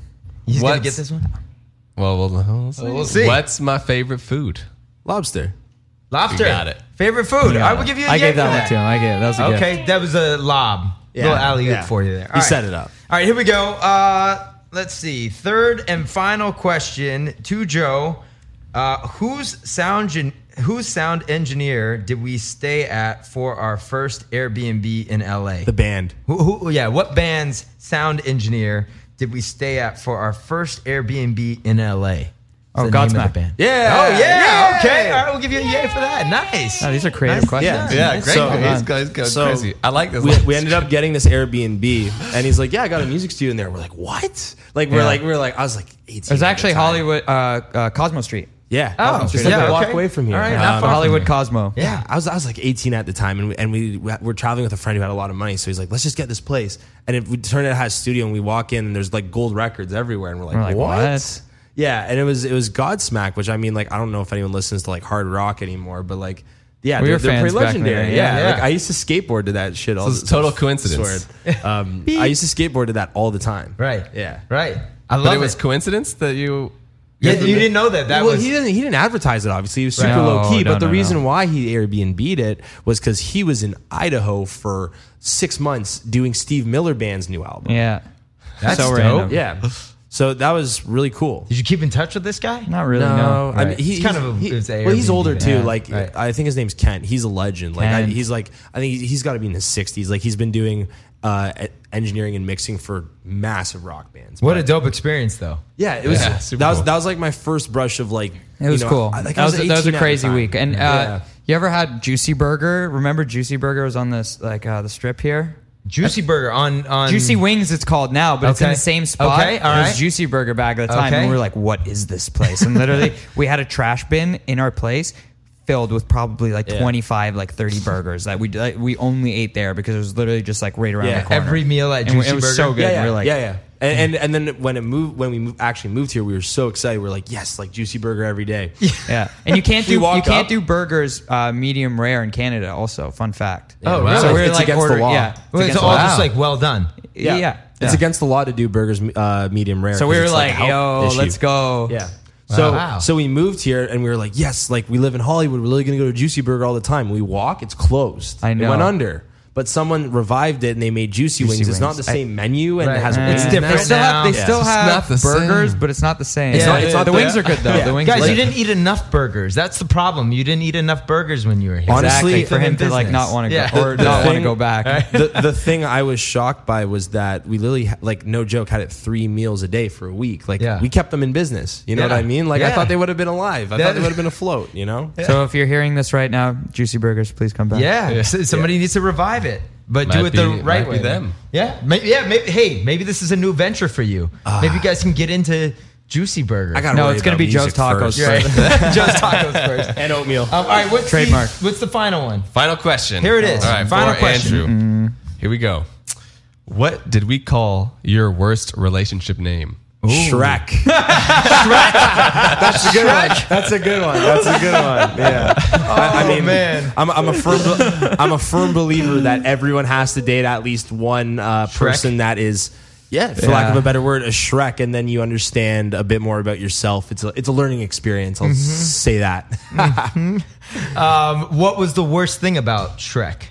He's gonna What's- get this one. Well, we'll, we'll, see. We'll see. What's my favorite food? Lobster. Lobster. You got it. Favorite food. Yeah. I will give you. a I gave for that one to him. I gave that was a gift. Okay, that was a lob. Yeah, Little alley oop yeah. for you there. You All right. set it up. All right, here we go. Uh, let's see. Third and final question to Joe: uh, Whose sound gen- whose sound engineer did we stay at for our first Airbnb in LA? The band. Who, who, yeah, what band's sound engineer did we stay at for our first Airbnb in LA? The name Godsmack. of the band. Yeah. Oh yeah. Yeah. Okay. All right. We'll give you a yay for that. Nice. Oh, these are creative Nice. questions. Yeah. Yeah, great. So, These guys go So crazy. I like this. We, we ended up getting this Airbnb, and he's like, "Yeah, I got a music studio in there." We're like, "What?" Like we're Yeah. like we're like I was like 18. It was actually. Hollywood, uh, uh, Cosmo Street. Yeah. Oh, just yeah, like a walk okay. away from here. All right, Um, not far Hollywood. Cosmo. Yeah, I was I was like 18 at the time, and we, and we were traveling with a friend who had a lot of money. So he's like, "Let's just get this place." And it, we turned out it has studio, and we walk in, and there's like gold records everywhere, and we're like, We're like, what? what? Yeah, and it was it was Godsmack, which I mean, like I don't know if anyone listens to like hard rock anymore, but like. Yeah, We they're, they're pretty fans back in the legendary. day, yeah, yeah. like I used to skateboard to that shit all. So it's the- total coincidence. Um, I used to skateboard to that all the time. Right. Yeah. Right. I love but it it. was coincidence that you. yeah, you didn't know that. That well, was he didn't. He didn't advertise it. Obviously, he was super Right. low key. No, but the no, no, reason no. why he Airbnb'd it was because he was in Idaho for six months doing Steve Miller Band's new album. Yeah. That's so dope. random. Yeah. So that was really cool. Did you keep in touch with this guy? Not really, no. No, I mean Right. he, It's kind he's- of a- he- it's a well, he's older too. Yeah, like right. I think his name's Kent. He's a legend. Like I, he's like I think he's got to be in his sixties. Like he's been doing uh, e- engineering and mixing for massive rock bands. What But- a dope experience, though. yeah! It was Yeah, that super was that was like my first brush of like It was you know, cool. I, like, that, I was, that was a crazy week. And uh, Yeah. you ever had Juicy Burger? Remember Juicy Burger was on this like uh, the strip here. Juicy Burger on on Juicy Wings, it's called now, but it's in Okay. the same spot. Okay, all It was right. Juicy Burger back at the time, Okay. and we were like, "What is this place?" And literally, we had a trash bin in our place filled with probably like Yeah. 25, like 30 burgers that we like, we only ate there because it was literally just like right around Yeah. the corner. Every meal at And Juicy it was Burger? so good. Yeah, yeah, we were like, yeah, yeah. And, and and then when it moved, when we moved, actually moved here, we were so excited. We are like, yes, like juicy burger every day. Yeah, and you can't do you walked can't up- do burgers uh, medium rare in Canada. Also, fun fact. Oh, really? So we were It's like against the ordering, law. yeah, Well, it's all law. just like well done. yeah. yeah. It's against the law to do burgers uh, medium rare. So we were it's like, yo, issue. let's go. Yeah. So Wow. so we moved here and we were like, yes, like we live in Hollywood. We're really gonna go to Juicy Burger all the time. We walk, it's closed. I know. It know. went under. But someone revived it and they made juicy, Juicy wings. It's not wings. the same menu and Right. it has Uh, wings. It's different They still have, they now. still It's have not the burgers, same. but it's not the same. It's not- it's not the the- wings are good though. Yeah. The wings, Guys, are you good. didn't eat enough burgers. That's the problem. You didn't eat enough burgers when you were here. Honestly, exactly for Them in him to like not want to Yeah. go or The not want to thing- go back. the the thing I was shocked by was that we literally ha- like no joke had it three meals a day for a week. Like Yeah. we kept them in business. You know Yeah. what I mean? Like I Yeah. thought they would have been alive. I That- thought they would have been afloat. You know? So if you're hearing this right now, Juicy Burgers, please come back. Yeah, s- somebody needs to revive it, but do it the be- right might be way. them. Yeah, maybe, yeah, maybe. Hey, maybe this is a new venture for you. maybe you guys can get into Juicy Burger. I got No, it's gonna be Joe's Tacos Right. first. Just tacos first. and oatmeal. Um, all right, what's Trademark. The, what's the final one? Final question. Here it is. All right, Final for question. Andrew. Here we go. What did we call your worst relationship name? Shrek. That's a good one. That's a good one. That's a good one. Yeah. I, I mean, man. I'm, I'm a firm. I'm a firm believer that everyone has to date at least one uh, person that is. Yeah, for lack of a better word, a Shrek, and then you understand a bit more about yourself. It's a it's a learning experience. I'll say that. Um, what was the worst thing about Shrek?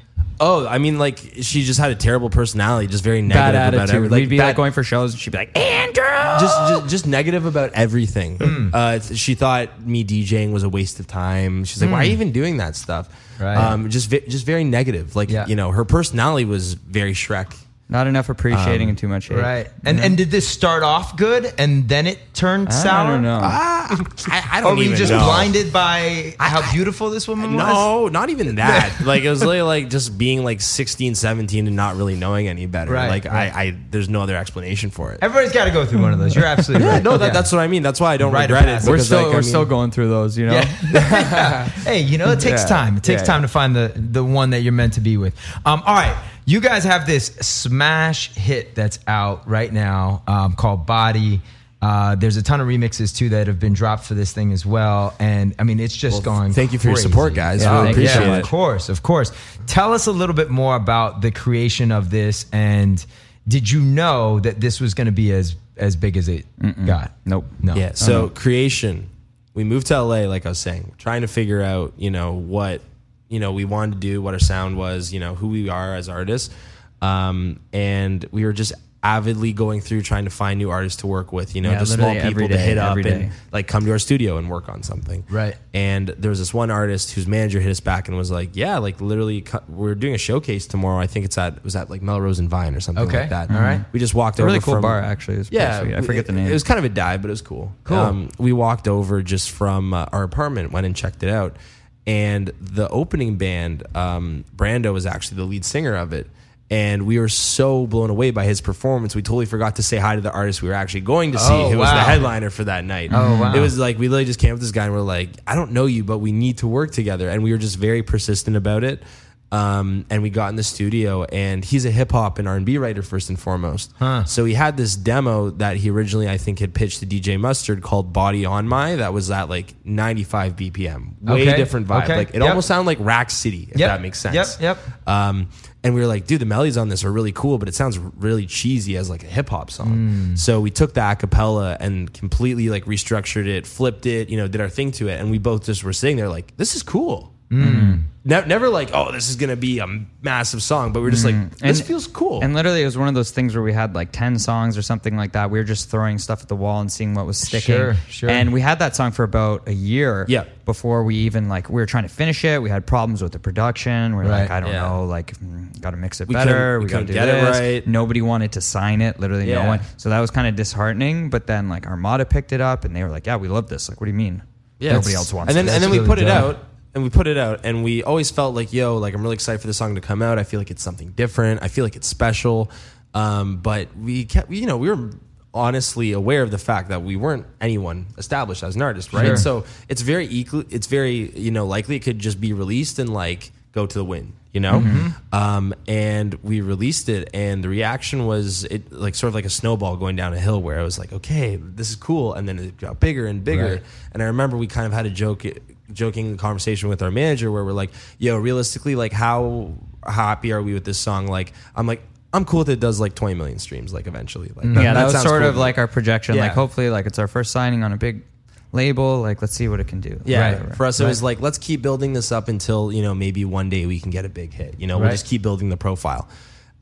Oh, I mean, like she just had a terrible personality, just very Bad negative about attitude. everything. We'd be bad- like going for shows, and she'd be like, Andrew. just, just just negative about everything. Hmm. Uh, she thought me DJing was a waste of time. She's like, "Why are you even doing that stuff?" Hmm. Right. Um, just ve- just very negative. Like Yeah. you know, her personality was very Shrek. Not enough appreciating and too much hate. Right. And and did this start off good and then it turned sour? I sour? don't know. I, I Or don't were you even just know. blinded by how beautiful this woman was? No, not even that. like it was really like just being like 16, 17 and not really knowing any better. Right, like right. I, I, there's no other explanation for it. Everybody's got to go through one of those. You're absolutely Yeah, right. no, that, that's what I mean. That's why I don't Rite of regret it. passage. We're because, still like, I we're mean- still going through those, you know. Yeah. hey, you know, it takes Yeah. time. It takes Yeah, time to find the the one that you're meant to be with. Um, all right, you guys have this smash hit that's out right now um, called Body. Uh, there's a ton of remixes too that have been dropped for this thing as well, and I mean it's just Well, going. thank you for your support, guys. Yeah, Really yeah, appreciate Of course, of course. Tell us a little bit more about the creation of this, and did you know that this was going to be as as big as it got? Nope. No. Yeah. So creation, we moved to LA, like I was saying, trying to figure out, you know, what, you know, we wanted to do, what our sound was, you know, who we are as artists. Um, and we were just avidly going through trying to find new artists to work with. You know, Yeah, just small people every to hit up every and like come to our studio and work on something. Right. And there was this one artist whose manager hit us back and was like, "Yeah, like literally, we're doing a showcase tomorrow. I think it's at was at like Melrose and Vine or something Okay. like that. All right. We just walked a over really cool from- bar, actually. It was yeah, sweet. I forget the name. It was kind of a dive, but it was cool. Cool. we walked over just from uh, our apartment, went and checked it out, and the opening band, um, Brando, was actually the lead singer of it. And we were so blown away by his performance, we totally forgot to say hi to the artist we were actually going to see, Oh, who was the headliner for that night. Oh, wow. It was like we literally just came up with this guy and we're like, I don't know you, but we need to work together. And we were just very persistent about it. Um, and we got in the studio, and he's a hip hop and R and B writer first and foremost. Huh. So he had this demo that he originally, I think, had pitched to DJ Mustard called "Body on My." That was at like 95 BPM, way Okay. different vibe. Okay. Like it Yep. almost sounded like Rack City, if Yep. that makes sense. Yep. Yep. Um, and we were like, dude, the melodies on this are really cool, but it sounds really cheesy as like a hip hop song. Mm. So we took the acapella and completely like restructured it, flipped it, you know, did our thing to it, and we both just were sitting there like, this is cool. Mm. Ne- never like, oh, this is gonna be a massive song, but we're just like, this feels cool. And literally, it was one of those things where we had like 10 songs or something like that. We were just throwing stuff at the wall and seeing what was sticking. Sure, sure. And we had that song for about a year Yeah. before we even like, we were trying to finish it. We had problems with the production. We are Right. like, I don't Yeah. know, like, got to mix it We better. couldn't- we We, got to couldn't do get it this. right. Nobody wanted to sign it, literally no one. So that was kind of disheartening. But then like Armada picked it up and they were like, yeah, we love this. Like, what do you mean? Yeah, Nobody it's- else wants And then this. and then we put really it dope. out and we put it out and we always felt like yo like I'm really excited for the song to come out. I feel like it's something different. I feel like it's special. Um, but we kept you know we were honestly aware of the fact that we weren't anyone established as an artist, right? Sure. So it's very equal. It's very you know likely it could just be released and like go to the wind. You know, um, and we released it, and the reaction was it like sort of like a snowball going down a hill, where I was like, okay, this is cool, and then it got bigger and bigger. Right. And I remember we kind of had a joke, joking conversation with our manager where we're like, "Yo, realistically, like, how happy are we with this song?" Like, I'm like, I'm cool if it does like 20 million streams, like eventually. Like, yeah, that, was sort cool of like our projection. Yeah. Like, hopefully, like it's our first signing on a big label. Like, let's see what it can do. Yeah, Whatever. for us it was like let's keep building this up until you know maybe one day we can get a big hit. You know, we'll just keep building the profile,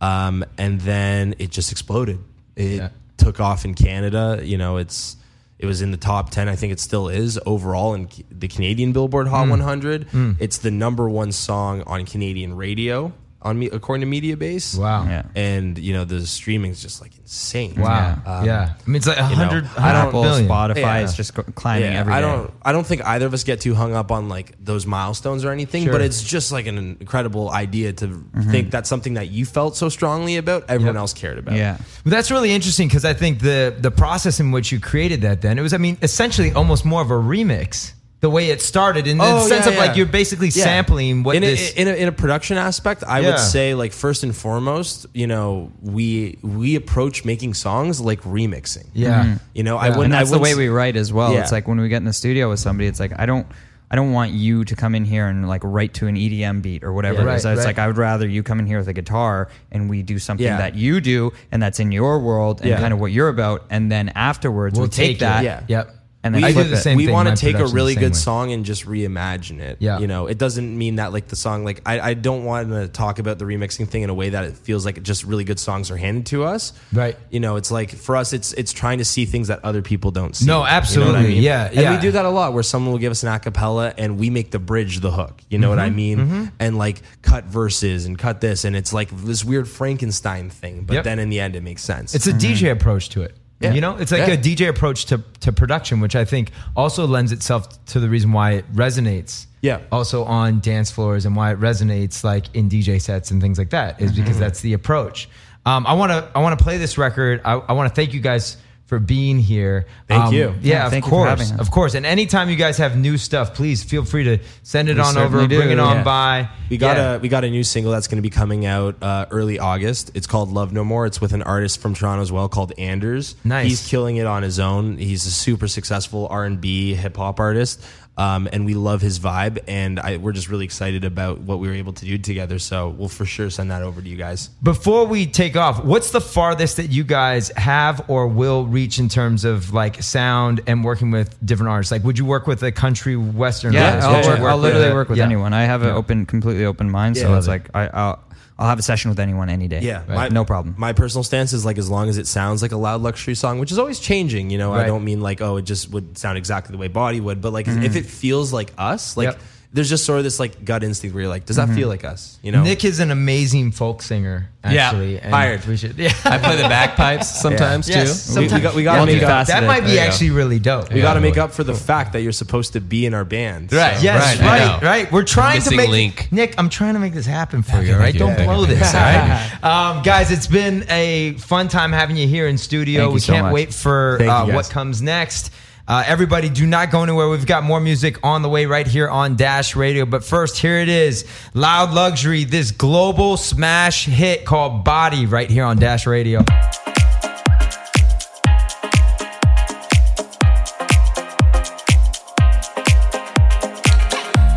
um, and then it just exploded. It Yeah. took off in Canada. You know, it's it was in the top ten. I think it still is overall in the Canadian Billboard. Hot hmm. 100. Hmm. It's the number one song on Canadian radio on me according to Mediabase. Wow. Yeah. and you know the streaming is just like insane. Wow. Um, yeah. I mean, it's like a you know, hundred. I don't- Apple, billion. Spotify Yeah. is just go- climbing every I don't. I don't think either of us get too hung up on like those milestones or anything. Sure. But it's just like an incredible idea to think that's something that you felt so strongly about, everyone Yep. else cared about. Yeah. Well, that's really interesting because I think the the process in which you created that then it was I mean essentially almost more of a remix the way it started in the Oh, sense yeah, of like you're basically Yeah. sampling what in a, this in a, in a production aspect, I Yeah. would say like first and foremost, you know, we we approach making songs like remixing. yeah mm-hmm. You know, I Yeah. wouldn't. and that's I the way we write as well. Yeah. It's like when we get in the studio with somebody, it's like I don't. I don't want you to come in here and like write to an EDM beat or whatever Yeah, it is. right, It's right. like I would rather you come in here with a guitar and we do something Yeah. that you do and that's in your world and Yeah. kind of what you're about. And then afterwards we'll we take, take that. Yeah. Yep. And then I do flip the it. same we want to take a really good way. song and just reimagine it. Yeah. You know, it doesn't mean that like the song, like I, I don't want to talk about the remixing thing in a way that it feels like just really good songs are handed to us. Right. You know, it's like for us, it's it's trying to see things that other people don't see. No, You know what I absolutely. mean? Yeah, And yeah. we do that a lot where someone will give us an acapella and we make the bridge the hook. You know what Mm-hmm. I mean? And like cut verses and cut this. And it's like this weird Frankenstein thing. But Yep. then in the end, it makes sense. It's a DJ approach to it. Yeah. You know, it's like Yeah. a DJ approach to, to production, which I think also lends itself to the reason why it resonates. Yeah. Also on dance floors and why it resonates like in DJ sets and things like that is Mm-hmm. because that's the approach. Um, I want to I want to play this record. I, I want to thank you guys for being here. Thank Um, you. Yeah, Yeah, of you course, having of course. And anytime you guys have new stuff, please feel free to send it We on over, do, bring it on yeah. by. We got Yeah. a we got a new single that's going to be coming out uh, early August. It's called Love No More. It's with an artist from Toronto as well called Anders. Nice. He's killing it on his own. He's a super successful R and B hip hop artist, um, and we love his vibe. And I, we're just really excited about what we were able to do together. So we'll for sure send that over to you guys. Before we take off, what's the farthest that you guys have or will reach in terms of like sound and working with different artists? Like, would you work with a country western Yeah, artist? I'll, Would you work, work I'll literally with work with yeah. anyone. I have an Yeah. open, completely open mind. So Yeah. it's like I, I'll, I'll have a session with anyone any day. Yeah, Right. no problem. My personal stance is like as long as it sounds like a loud luxury song, which is always changing. You know, I don't mean like oh, it just would sound exactly the way Body would, but like Mhm. if it feels like us, like Yep. There's just sort of this like gut instinct where you're like, does Mm-hmm. that feel like us? You know, Nick is an amazing folk singer. Yeah, Actually, and hired. We should. Yeah, I play the bagpipes sometimes Yes, too. sometimes. we got- we gotta make up- That might be There you go. actually really dope. we got to make up for the fact that you're supposed to be in our band. Right. So- Yes, Right, I right, know. right. We're trying to Missing make link. Nick. I'm trying to make this happen for Okay, you. All right, thank you. don't Thank blow you. this. All right, um, guys. It's been a fun time having you here in studio. Thank you we so can't much. wait for Thank you, uh, guys. what comes next. Uh, everybody, do not go anywhere. We've got more music on the way right here on Dash Radio. But first, here it is Loud Luxury, this global smash hit called Body, right here on Dash Radio.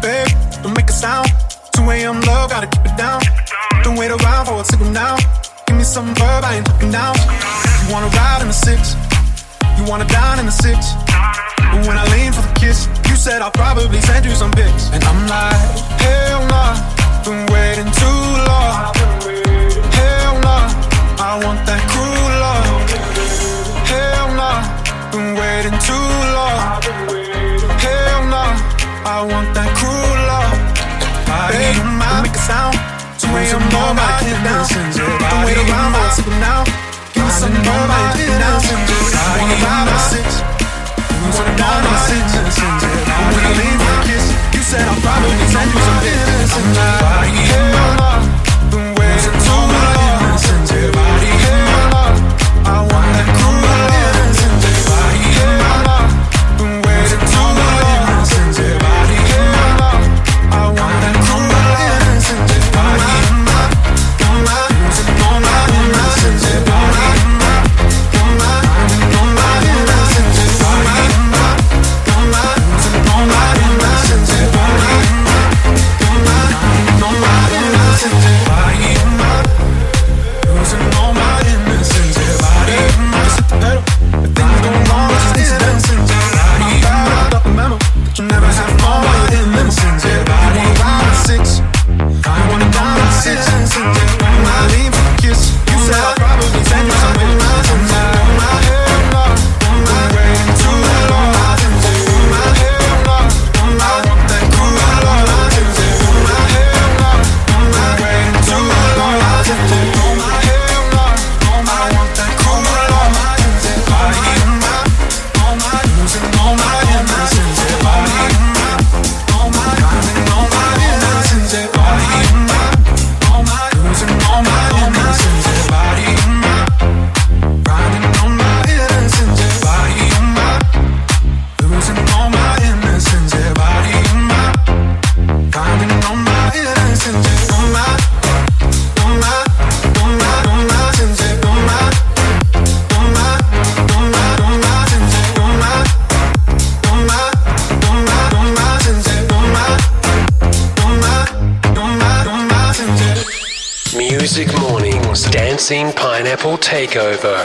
Babe, don't make a sound. 2 a.m. low, gotta keep it down. Don't wait around for a signal now. Give me some verb, I ain't talking down. You wanna ride in the six, you wanna dine in the six. But when I lean for the kiss, you said I'll probably send you some pics. And I'm like, hell nah, been waiting too long. Hell nah, I want that cruel love. Hell nah, been waiting too long. Hell nah, I want that cruel love. Baby, don't make a sound. 2 a.m. more, gotta keep it down. Don't wait around signal now. Give me some more, I keep it down. Wanna ride on. But. I'm waiting too long. Takeover.